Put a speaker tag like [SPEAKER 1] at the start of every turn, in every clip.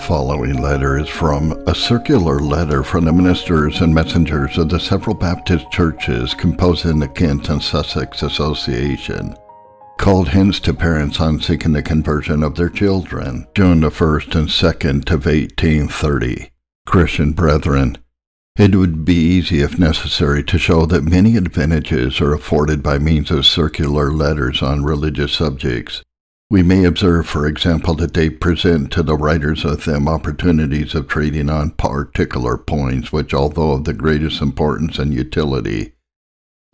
[SPEAKER 1] Following letter is from a circular letter from the ministers and messengers of the several Baptist churches composing the Kent and Sussex Association, called Hints to Parents on Seeking the Conversion of Their Children, June the 1st and 2nd of 1830. Christian brethren, it would be easy, if necessary, to show that many advantages are afforded by means of circular letters on religious subjects we may observe, for example, that they present to the writers of them opportunities of treating on particular points which, although of the greatest importance and utility,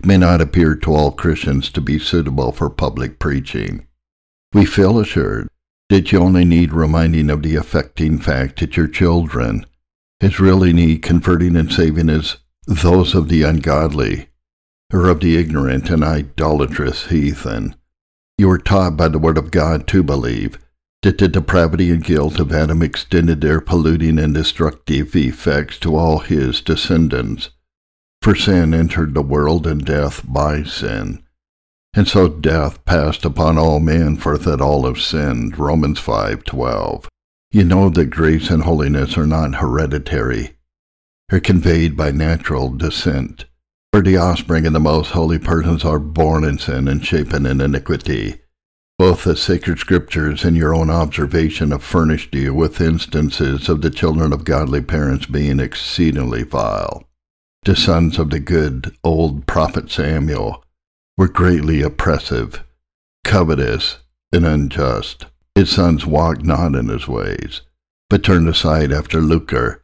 [SPEAKER 1] may not appear to all Christians to be suitable for public preaching. We feel assured that you only need reminding of the affecting fact that your children, as really need converting and saving as those of the ungodly, or of the ignorant and idolatrous heathen you were taught by the Word of God to believe that the depravity and guilt of Adam extended their polluting and destructive effects to all his descendants. For sin entered the world and death by sin. And so death passed upon all men for that all have sinned. Romans 5:12. You know that grace and holiness are not hereditary, they are conveyed by natural descent. For the offspring of the most holy persons are born in sin and shapen in iniquity. Both the sacred scriptures and your own observation have furnished you with instances of the children of godly parents being exceedingly vile. The sons of the good old prophet Samuel were greatly oppressive, covetous, and unjust. His sons walked not in his ways, but turned aside after lucre,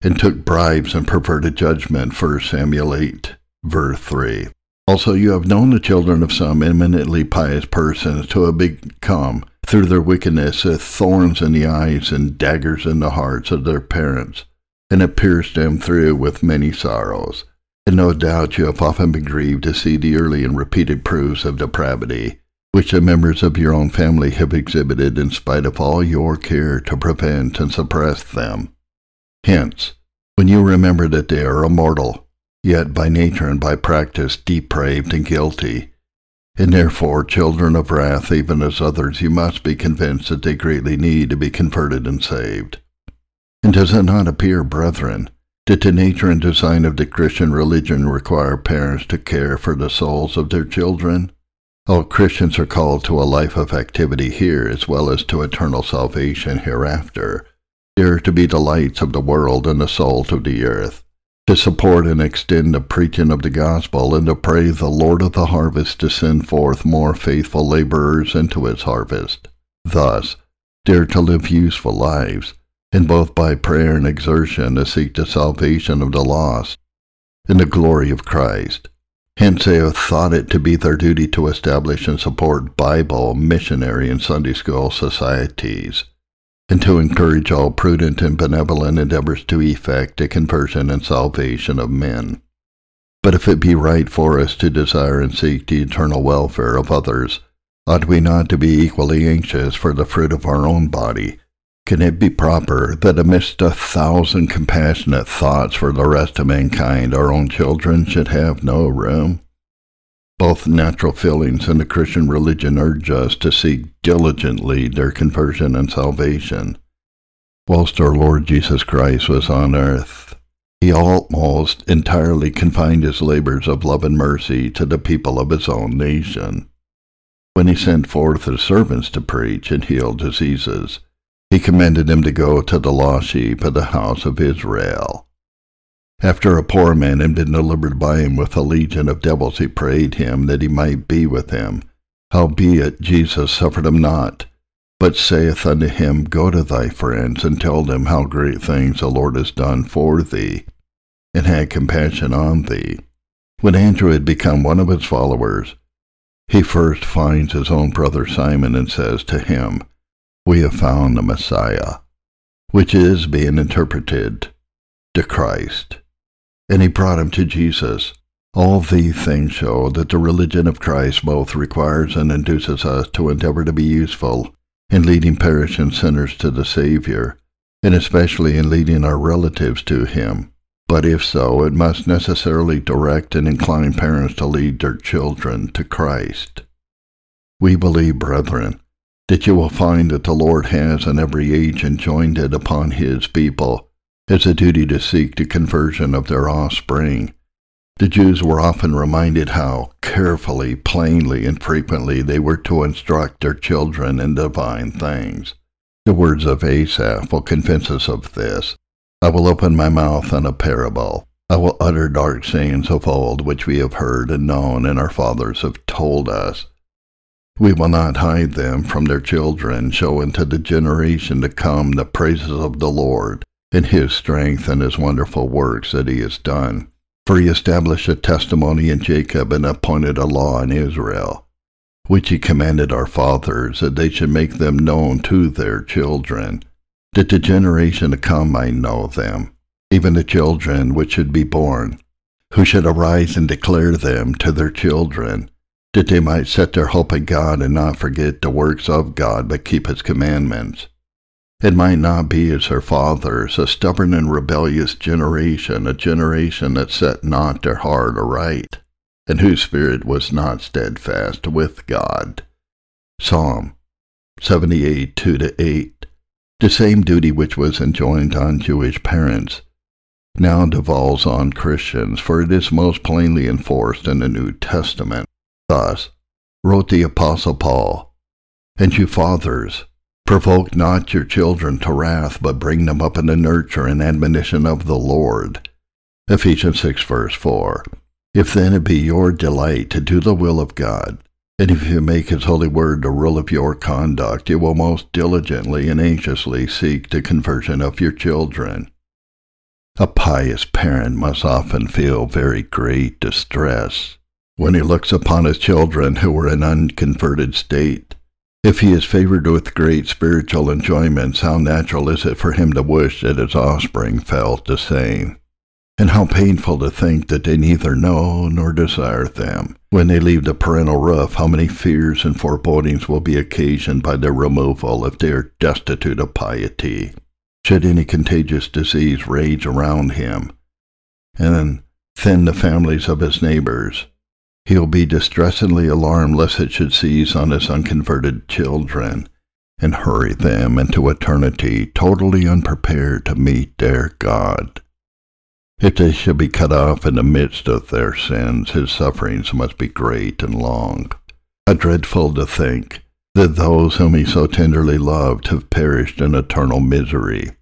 [SPEAKER 1] and took bribes and perverted judgment. 1 Samuel 8 verse 3. Also, you have known the children of some eminently pious persons to have become, through their wickedness, thorns in the eyes and daggers in the hearts of their parents, and have pierced them through with many sorrows. And no doubt you have often been grieved to see the early and repeated proofs of depravity, which the members of your own family have exhibited in spite of all your care to prevent and suppress them. Hence, when you remember that they are immortal, yet by nature and by practice depraved and guilty. And therefore, children of wrath, even as others, you must be convinced that they greatly need to be converted and saved. And does it not appear, brethren, that the nature and design of the Christian religion require parents to care for the souls of their children? All Christians are called to a life of activity here as well as to eternal salvation hereafter. They are to be the lights of the world and the salt of the earth to support and extend the preaching of the gospel, and to pray the Lord of the harvest to send forth more faithful laborers into his harvest. Thus, dare to live useful lives, and both by prayer and exertion to seek the salvation of the lost and the glory of Christ. Hence they have thought it to be their duty to establish and support Bible, missionary, and Sunday school societies and to encourage all prudent and benevolent endeavors to effect a conversion and salvation of men. But if it be right for us to desire and seek the eternal welfare of others, ought we not to be equally anxious for the fruit of our own body? Can it be proper that amidst a thousand compassionate thoughts for the rest of mankind our own children should have no room? Both natural feelings and the Christian religion urge us to seek diligently their conversion and salvation. Whilst our Lord Jesus Christ was on earth, he almost entirely confined his labors of love and mercy to the people of his own nation. When he sent forth his servants to preach and heal diseases, he commanded them to go to the lost sheep of the house of Israel. After a poor man had been delivered by him with a legion of devils, he prayed him that he might be with him. Howbeit Jesus suffered him not, but saith unto him, Go to thy friends, and tell them how great things the Lord has done for thee, and had compassion on thee. When Andrew had become one of his followers, he first finds his own brother Simon and says to him, We have found the Messiah, which is being interpreted, the Christ and he brought him to Jesus. All these things show that the religion of Christ both requires and induces us to endeavor to be useful in leading perishing sinners to the Savior, and especially in leading our relatives to Him. But if so, it must necessarily direct and incline parents to lead their children to Christ. We believe, brethren, that you will find that the Lord has in every age enjoined it upon his people as a duty to seek the conversion of their offspring. The Jews were often reminded how carefully, plainly, and frequently they were to instruct their children in divine things. The words of Asaph will convince us of this. I will open my mouth in a parable. I will utter dark sayings of old, which we have heard and known, and our fathers have told us. We will not hide them from their children, show unto the generation to come the praises of the Lord, and his strength and his wonderful works that he has done. For he established a testimony in Jacob and appointed a law in Israel, which he commanded our fathers, that they should make them known to their children, that the generation to come might know them, even the children which should be born, who should arise and declare them to their children that they might set their hope in God and not forget the works of God, but keep his commandments. It might not be as her fathers, a stubborn and rebellious generation, a generation that set not their heart aright, and whose spirit was not steadfast with God. Psalm 78 2 to 8. The same duty which was enjoined on Jewish parents now devolves on Christians, for it is most plainly enforced in the New Testament. Thus wrote the Apostle Paul, And you fathers, provoke not your children to wrath, but bring them up in the nurture and admonition of the Lord. Ephesians 6 verse 4. If then it be your delight to do the will of God, and if you make his holy word the rule of your conduct, you will most diligently and anxiously seek the conversion of your children. A pious parent must often feel very great distress when he looks upon his children who are in unconverted state. If he is favored with great spiritual enjoyments, how natural is it for him to wish that his offspring felt the same? And how painful to think that they neither know nor desire them. When they leave the parental roof, how many fears and forebodings will be occasioned by their removal if they are destitute of piety. Should any contagious disease rage around him, and thin the families of his neighbors, He'll be distressingly alarmed lest it should seize on his unconverted children and hurry them into eternity totally unprepared to meet their God. If they should be cut off in the midst of their sins, his sufferings must be great and long. How dreadful to think that those whom he so tenderly loved have perished in eternal misery.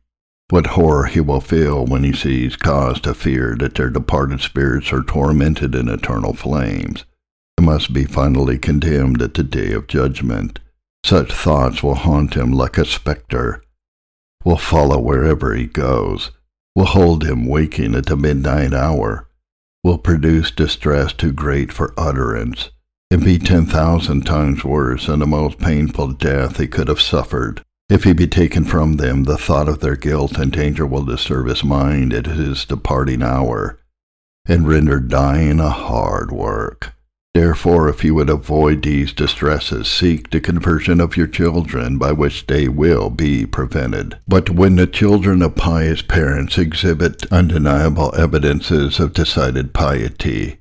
[SPEAKER 1] What horror he will feel when he sees cause to fear that their departed spirits are tormented in eternal flames, and must be finally condemned at the day of judgment. Such thoughts will haunt him like a spectre, will follow wherever he goes, will hold him waking at the midnight hour, will produce distress too great for utterance, and be ten thousand times worse than the most painful death he could have suffered. If he be taken from them, the thought of their guilt and danger will disturb his mind at his departing hour, and render dying a hard work. Therefore, if you would avoid these distresses, seek the conversion of your children, by which they will be prevented. But when the children of pious parents exhibit undeniable evidences of decided piety,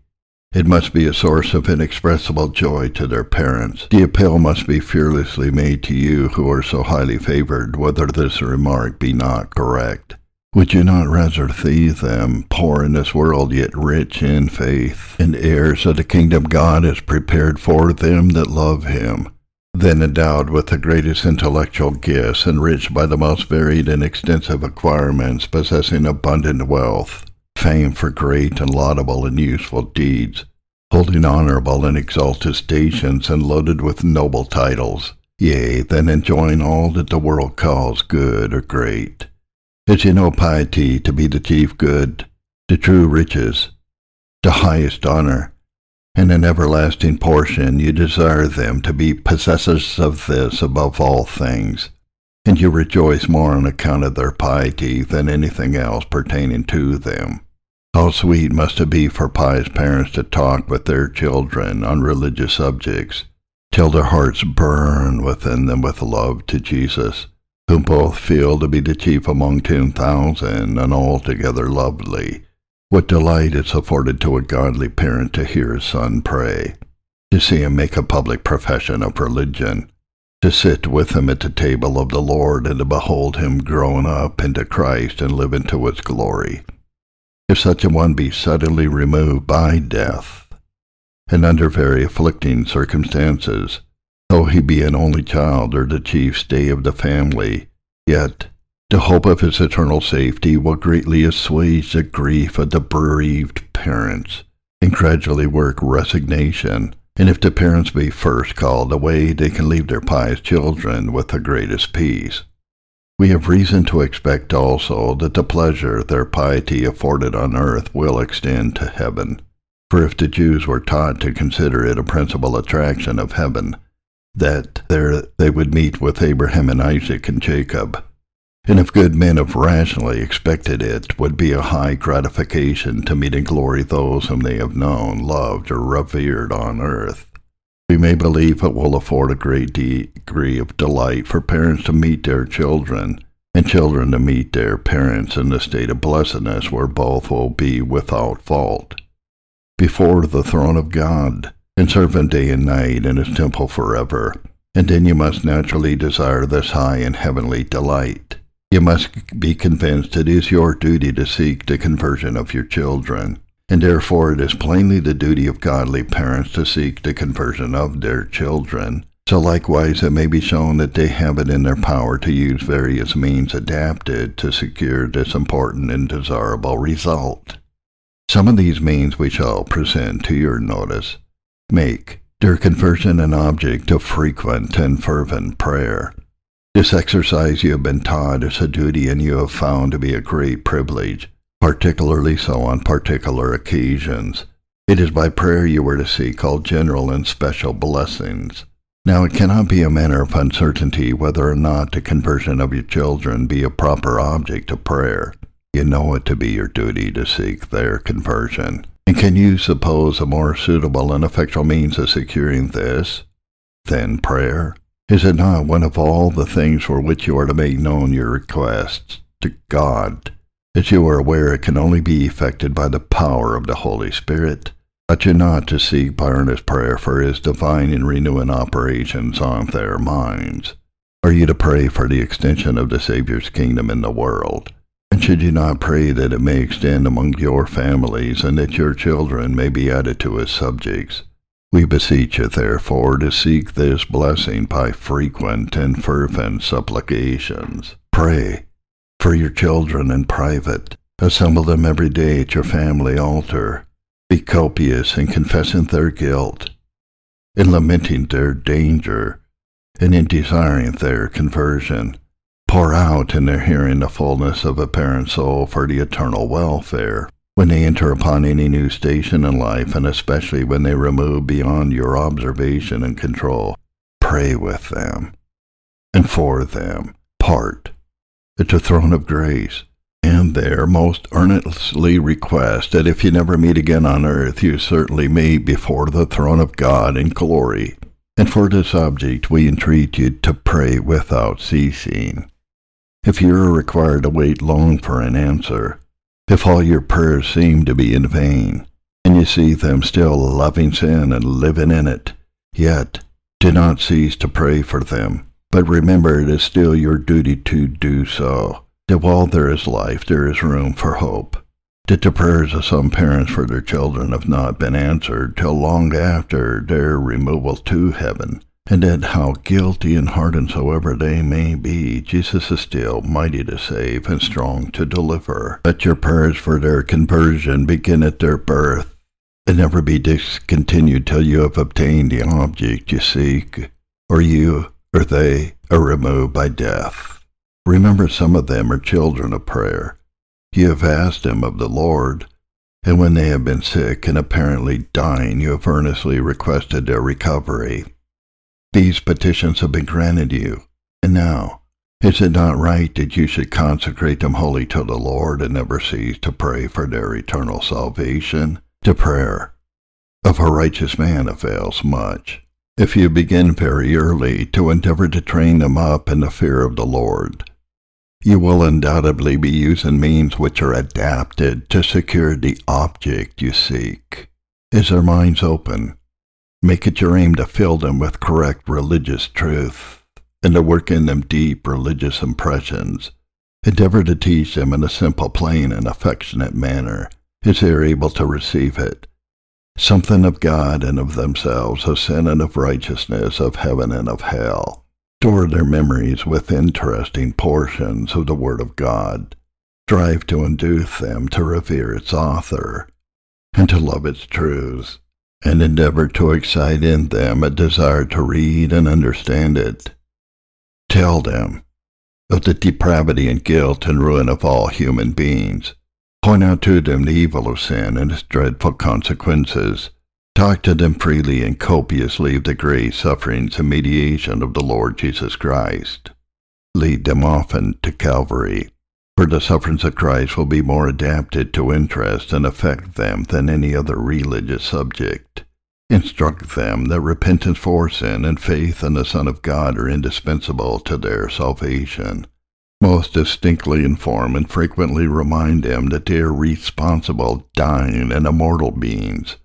[SPEAKER 1] it must be a source of inexpressible joy to their parents. The appeal must be fearlessly made to you who are so highly favored, whether this remark be not correct. Would you not rather see them poor in this world, yet rich in faith, and heirs of the kingdom God has prepared for them that love him, than endowed with the greatest intellectual gifts, enriched by the most varied and extensive acquirements, possessing abundant wealth, fame for great and laudable and useful deeds, holding honorable and exalted stations, and loaded with noble titles, yea, then enjoying all that the world calls good or great. Is you know piety to be the chief good, the true riches, the highest honor, and an everlasting portion, you desire them to be possessors of this above all things, and you rejoice more on account of their piety than anything else pertaining to them. How sweet must it be for pious parents to talk with their children on religious subjects, till their hearts burn within them with love to Jesus, whom both feel to be the chief among ten thousand and altogether lovely. What delight it's afforded to a godly parent to hear his son pray, to see him make a public profession of religion, to sit with him at the table of the Lord and to behold him grown up into Christ and live into his glory. If such a one be suddenly removed by death, and under very afflicting circumstances, though he be an only child or the chief stay of the family, yet the hope of his eternal safety will greatly assuage the grief of the bereaved parents, and gradually work resignation and if the parents be first called away, they can leave their pious children with the greatest peace. We have reason to expect also that the pleasure their piety afforded on earth will extend to heaven. For if the Jews were taught to consider it a principal attraction of heaven, that there they would meet with Abraham and Isaac and Jacob, and if good men have rationally expected it, would be a high gratification to meet in glory those whom they have known, loved, or revered on earth. We may believe it will afford a great degree of delight for parents to meet their children, and children to meet their parents in the state of blessedness where both will be without fault. Before the throne of God, and serve him day and night in his temple forever, and then you must naturally desire this high and heavenly delight. You must be convinced it is your duty to seek the conversion of your children, and therefore it is plainly the duty of godly parents to seek the conversion of their children. So likewise it may be shown that they have it in their power to use various means adapted to secure this important and desirable result. Some of these means we shall present to your notice. Make their conversion an object of frequent and fervent prayer. This exercise you have been taught is a duty and you have found to be a great privilege, particularly so on particular occasions. It is by prayer you were to seek all general and special blessings. Now it cannot be a matter of uncertainty whether or not the conversion of your children be a proper object of prayer. You know it to be your duty to seek their conversion. And can you suppose a more suitable and effectual means of securing this than prayer? Is it not one of all the things for which you are to make known your requests to God? As you are aware, it can only be effected by the power of the Holy Spirit. Ought you not to seek by earnest prayer for his divine and renewing operations on their minds? Are you to pray for the extension of the Saviour's kingdom in the world? And should you not pray that it may extend among your families and that your children may be added to his subjects? We beseech you, therefore, to seek this blessing by frequent and fervent supplications. Pray for your children in private. Assemble them every day at your family altar. Be copious in confessing their guilt, in lamenting their danger, and in desiring their conversion. Pour out in their hearing the fullness of a parent's soul for the eternal welfare when they enter upon any new station in life, and especially when they remove beyond your observation and control, pray with them and for them. Part at the throne of grace, and there most earnestly request that if you never meet again on earth, you certainly meet before the throne of God in glory. And for this object we entreat you to pray without ceasing. If you are required to wait long for an answer, if all your prayers seem to be in vain, and you see them still loving sin and living in it, yet do not cease to pray for them, but remember it is still your duty to do so. That while there is life, there is room for hope. That the prayers of some parents for their children have not been answered till long after their removal to heaven, and that how guilty and hardened soever they may be, Jesus is still mighty to save and strong to deliver. Let your prayers for their conversion begin at their birth, and never be discontinued till you have obtained the object you seek, or you or they are removed by death. Remember some of them are children of prayer. You have asked them of the Lord, and when they have been sick and apparently dying, you have earnestly requested their recovery. These petitions have been granted you, and now, is it not right that you should consecrate them wholly to the Lord and never cease to pray for their eternal salvation? To prayer of a righteous man avails much. If you begin very early to endeavor to train them up in the fear of the Lord, you will undoubtedly be using means which are adapted to secure the object you seek. Is their minds open? Make it your aim to fill them with correct religious truth. and to work in them deep religious impressions. Endeavor to teach them in a simple, plain, and affectionate manner, as they are able to receive it. Something of God and of themselves, of sin and of righteousness, of heaven and of hell. Store their memories with interesting portions of the Word of God. Strive to induce them to revere its author and to love its truths, and endeavor to excite in them a desire to read and understand it. Tell them of the depravity and guilt and ruin of all human beings. Point out to them the evil of sin and its dreadful consequences. Talk to them freely and copiously of the great sufferings and mediation of the Lord Jesus Christ. Lead them often to Calvary, for the sufferings of Christ will be more adapted to interest and affect them than any other religious subject. Instruct them that repentance for sin and faith in the Son of God are indispensable to their salvation. Most distinctly inform and frequently remind them that they are responsible, dying, and immortal beings,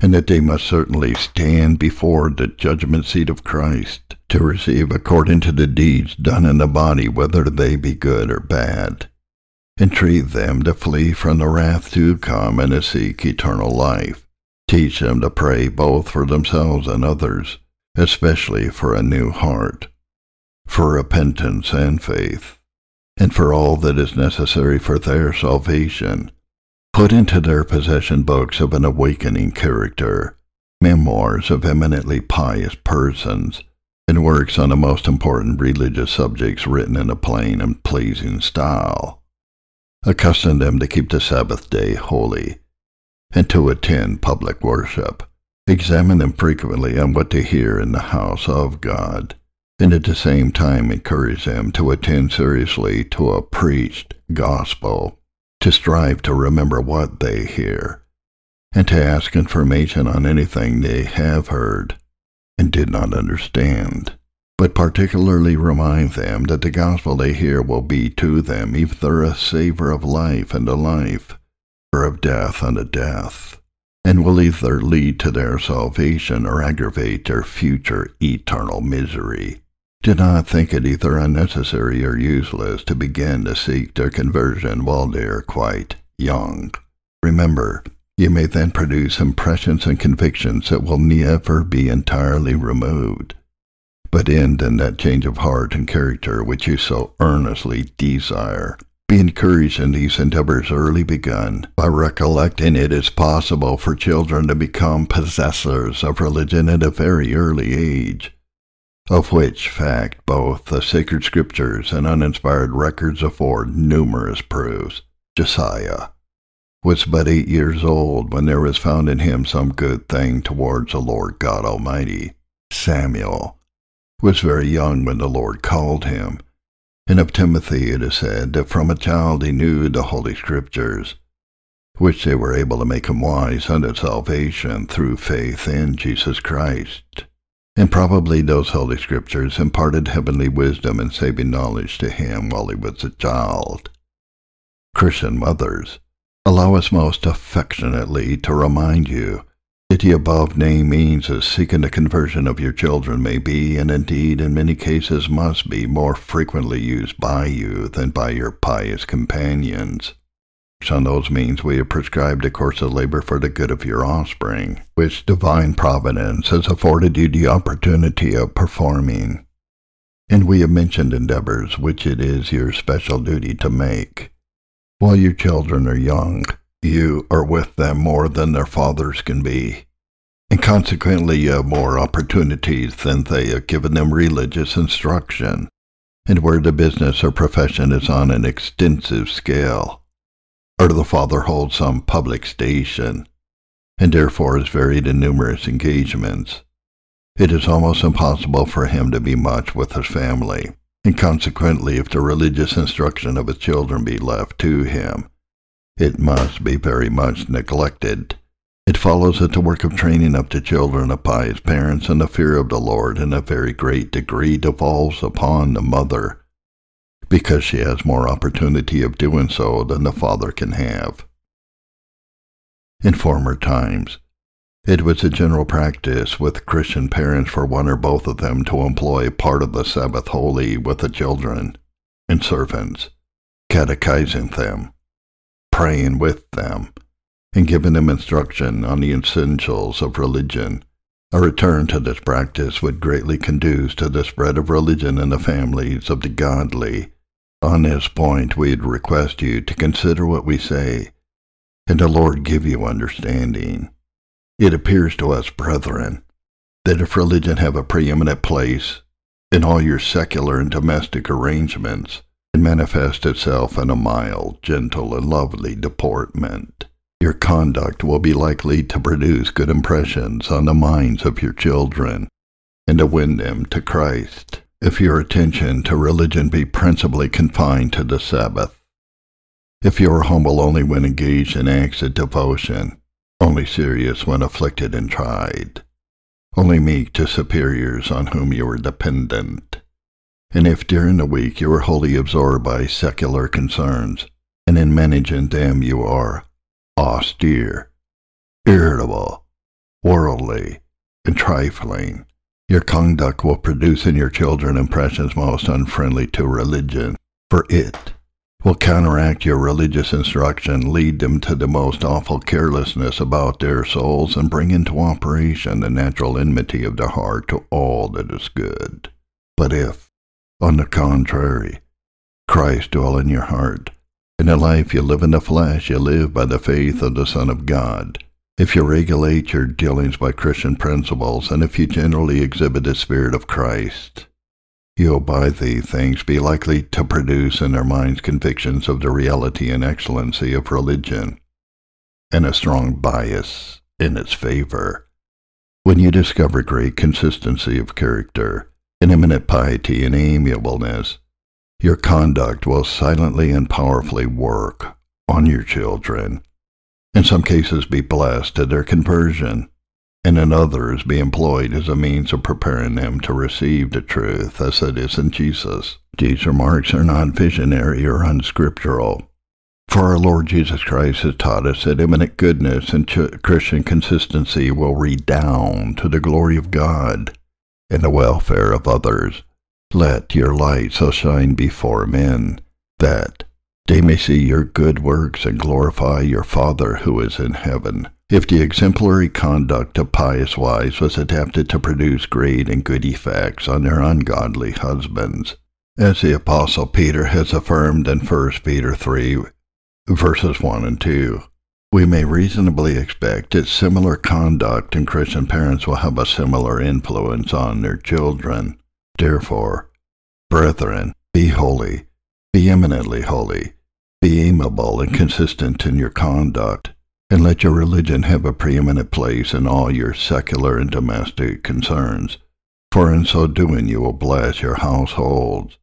[SPEAKER 1] and that they must certainly stand before the judgment seat of Christ to receive according to the deeds done in the body, whether they be good or bad. Entreat them to flee from the wrath to come and to seek eternal life Teach them to pray both for themselves and others, especially for a new heart, for repentance and faith, and for all that is necessary for their salvation. Put into their possession books of an awakening character, memoirs of eminently pious persons, and works on the most important religious subjects written in a plain and pleasing style. Accustom them to keep the Sabbath day holy and to attend public worship. Examine them frequently on what they hear in the house of God, and at the same time encourage them to attend seriously to a preached gospel, to strive to remember what they hear, and to ask information on anything they have heard and did not understand but particularly remind them that the gospel they hear will be to them either a savor of life and a life, or of death unto death, and will either lead to their salvation or aggravate their future eternal misery. Do not think it either unnecessary or useless to begin to seek their conversion while they are quite young. Remember, you may then produce impressions and convictions that will never be entirely removed, but end in that change of heart and character which you so earnestly desire. Be encouraged in these endeavors early begun by recollecting it is possible for children to become possessors of religion at a very early age, of which fact both the sacred scriptures and uninspired records afford numerous proofs. Josiah was but eight years old when there was found in him some good thing towards the Lord God Almighty. Samuel was very young when the Lord called him and of Timothy it is said that from a child he knew the Holy Scriptures, which they were able to make him wise unto salvation through faith in Jesus Christ. And probably those Holy Scriptures imparted heavenly wisdom and saving knowledge to him while he was a child. Christian mothers, allow us most affectionately to remind you that the above name means as seeking the conversion of your children may be, and indeed in many cases must be, more frequently used by you than by your pious companions. On those means we have prescribed a course of labor for the good of your offspring, which divine providence has afforded you the opportunity of performing. And we have mentioned endeavors which it is your special duty to make. While your children are young, you are with them more than their fathers can be, and consequently you have more opportunities than they have given them religious instruction, and where the business or profession is on an extensive scale, or the father holds some public station, and therefore is varied in numerous engagements, it is almost impossible for him to be much with his family, and consequently if the religious instruction of his children be left to him, it must be very much neglected. It follows that the work of training up the children of pious parents in the fear of the Lord in a very great degree devolves upon the mother, because she has more opportunity of doing so than the father can have. In former times, It was a general practice with Christian parents for one or both of them to employ part of the Sabbath holy with the children and servants, catechizing them, praying with them, and giving them instruction on the essentials of religion. A return to this practice would greatly conduce to the spread of religion in the families of the godly. On this point, we'd request you to consider what we say, and the Lord give you understanding. It appears to us, brethren, that if religion have a preeminent place in all your secular and domestic arrangements, it manifests itself in a mild, gentle, and lovely deportment. Your conduct will be likely to produce good impressions on the minds of your children, and to win them to Christ, if your attention to religion be principally confined to the Sabbath. If you are humble only when engaged in acts of devotion, only serious when afflicted and tried, only meek to superiors on whom you are dependent. And if during the week you are wholly absorbed by secular concerns, and in managing them you are austere, irritable, worldly, and trifling, your conduct will produce in your children impressions most unfriendly to religion, for it will counteract your religious instruction, lead them to the most awful carelessness about their souls, and bring into operation the natural enmity of the heart to all that is good. But if, on the contrary, Christ dwell in your heart, in the life you live in the flesh, you live by the faith of the Son of God. If you regulate your dealings by Christian principles, and if you generally exhibit the Spirit of Christ, you'll by these things be likely to produce in their minds convictions of the reality and excellency of religion, and a strong bias in its favor. When you discover great consistency of character, eminent piety and amiableness, your conduct will silently and powerfully work on your children, in some cases be blessed at their conversion, and in others be employed as a means of preparing them to receive the truth as it is in Jesus. These remarks are not visionary or unscriptural. For our Lord Jesus Christ has taught us that eminent goodness and Christian consistency will redound to the glory of God and the welfare of others. Let your light so shine before men that they may see your good works and glorify your Father who is in heaven. If the exemplary conduct of pious wives was adapted to produce great and good effects on their ungodly husbands, as the Apostle Peter has affirmed in 1 Peter 3, verses 1 and 2, we may reasonably expect that similar conduct in Christian parents will have a similar influence on their children. Therefore, brethren, be holy, be eminently holy, be amiable and consistent in your conduct and let your religion have a preeminent place in all your secular and domestic concerns, for in so doing you will bless your households.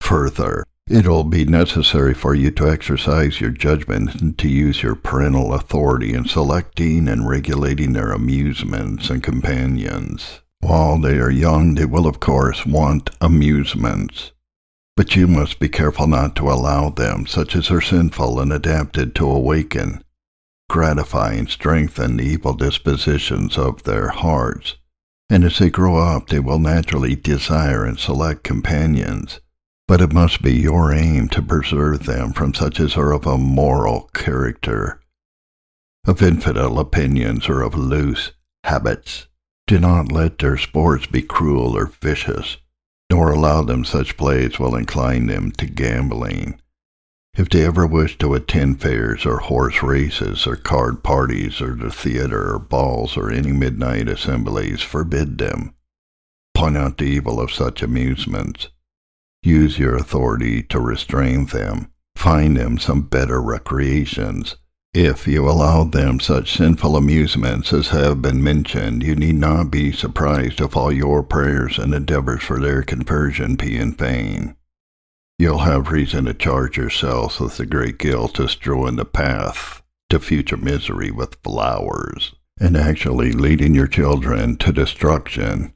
[SPEAKER 1] Further, it will be necessary for you to exercise your judgment and to use your parental authority in selecting and regulating their amusements and companions. While they are young, they will of course want amusements, but you must be careful not to allow them such as are sinful and adapted to awaken gratify and strengthen the evil dispositions of their hearts. And as they grow up, they will naturally desire and select companions. But it must be your aim to preserve them from such as are of a moral character, of infidel opinions, or of loose habits. Do not let their sports be cruel or vicious, nor allow them such plays will incline them to gambling if they ever wish to attend fairs or horse races or card parties or the theater or balls or any midnight assemblies, forbid them. Point out the evil of such amusements. Use your authority to restrain them. Find them some better recreations. If you allow them such sinful amusements as have been mentioned, you need not be surprised if all your prayers and endeavors for their conversion be in vain. You'll have reason to charge yourselves with the great guilt of strewing the path to future misery with flowers, and actually leading your children to destruction,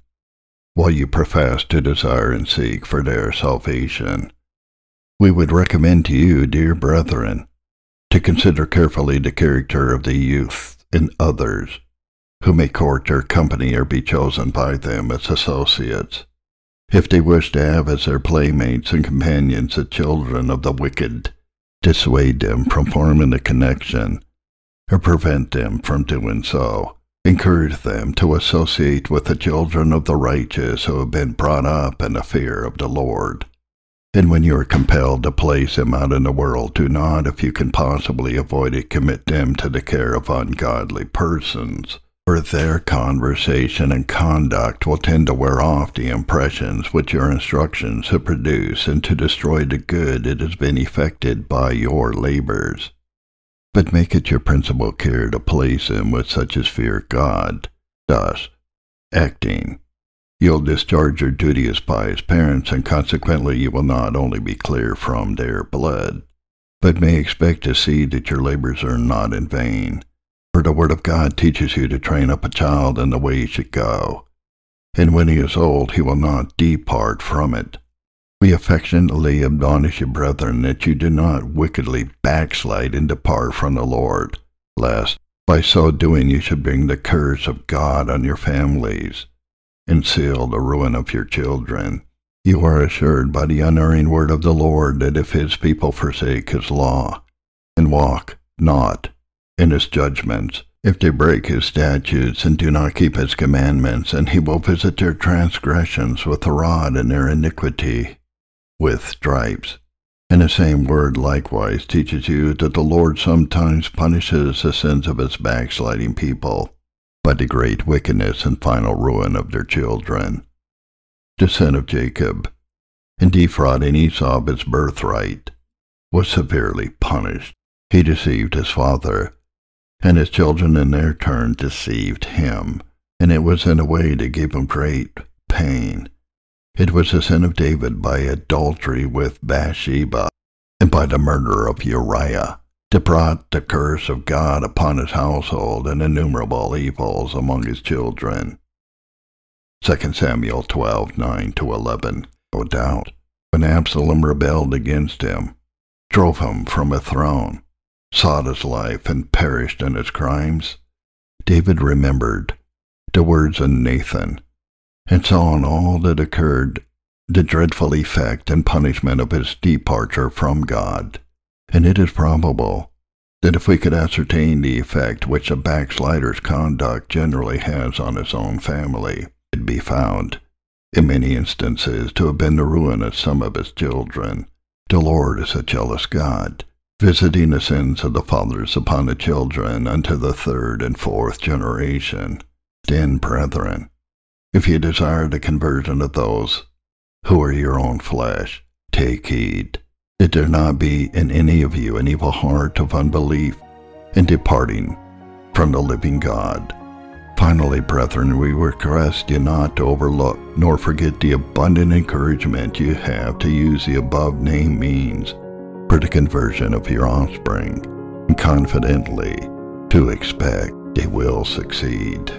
[SPEAKER 1] while you profess to desire and seek for their salvation. We would recommend to you, dear brethren, to consider carefully the character of the youth and others who may court their company or be chosen by them as associates. If they wish to have as their playmates and companions the children of the wicked, dissuade them from forming a connection, or prevent them from doing so. Encourage them to associate with the children of the righteous who have been brought up in the fear of the Lord. And when you are compelled to place them out in the world, do not, if you can possibly avoid it, commit them to the care of ungodly persons, for their conversation and conduct will tend to wear off the impressions which your instructions have produced and to destroy the good that has been effected by your labors but make it your principal care to place him with such as fear God. Thus, acting, you'll discharge your duty as pious parents, and consequently you will not only be clear from their blood, but may expect to see that your labors are not in vain. For the Word of God teaches you to train up a child in the way he should go, and when he is old he will not depart from it. We affectionately admonish you, brethren, that you do not wickedly backslide and depart from the Lord, lest by so doing you should bring the curse of God on your families and seal the ruin of your children. You are assured by the unerring word of the Lord that if his people forsake his law and walk not in his judgments, if they break his statutes and do not keep his commandments, and he will visit their transgressions with a rod and their iniquity with stripes. And the same word likewise teaches you that the Lord sometimes punishes the sins of his backsliding people by the great wickedness and final ruin of their children. The sin of Jacob, in defrauding Esau of his birthright, was severely punished. He deceived his father, and his children in their turn deceived him, and it was in a way that gave him great pain it was the sin of David by adultery with Bathsheba and by the murder of Uriah that brought the curse of God upon his household and innumerable evils among his children. 2 Samuel 12, 9 to 11. No doubt, when Absalom rebelled against him, drove him from a throne, sought his life, and perished in his crimes, David remembered the words of Nathan and saw in all that occurred the dreadful effect and punishment of his departure from God. And it is probable that if we could ascertain the effect which a backslider's conduct generally has on his own family, it'd be found, in many instances, to have been the ruin of some of his children. The Lord is a jealous God, visiting the sins of the fathers upon the children unto the third and fourth generation. Then, brethren, if ye desire the conversion of those who are your own flesh, take heed that there not be in any of you an evil heart of unbelief in departing from the living God. Finally, brethren, we request you not to overlook nor forget the abundant encouragement you have to use the above named means for the conversion of your offspring, and confidently to expect they will succeed.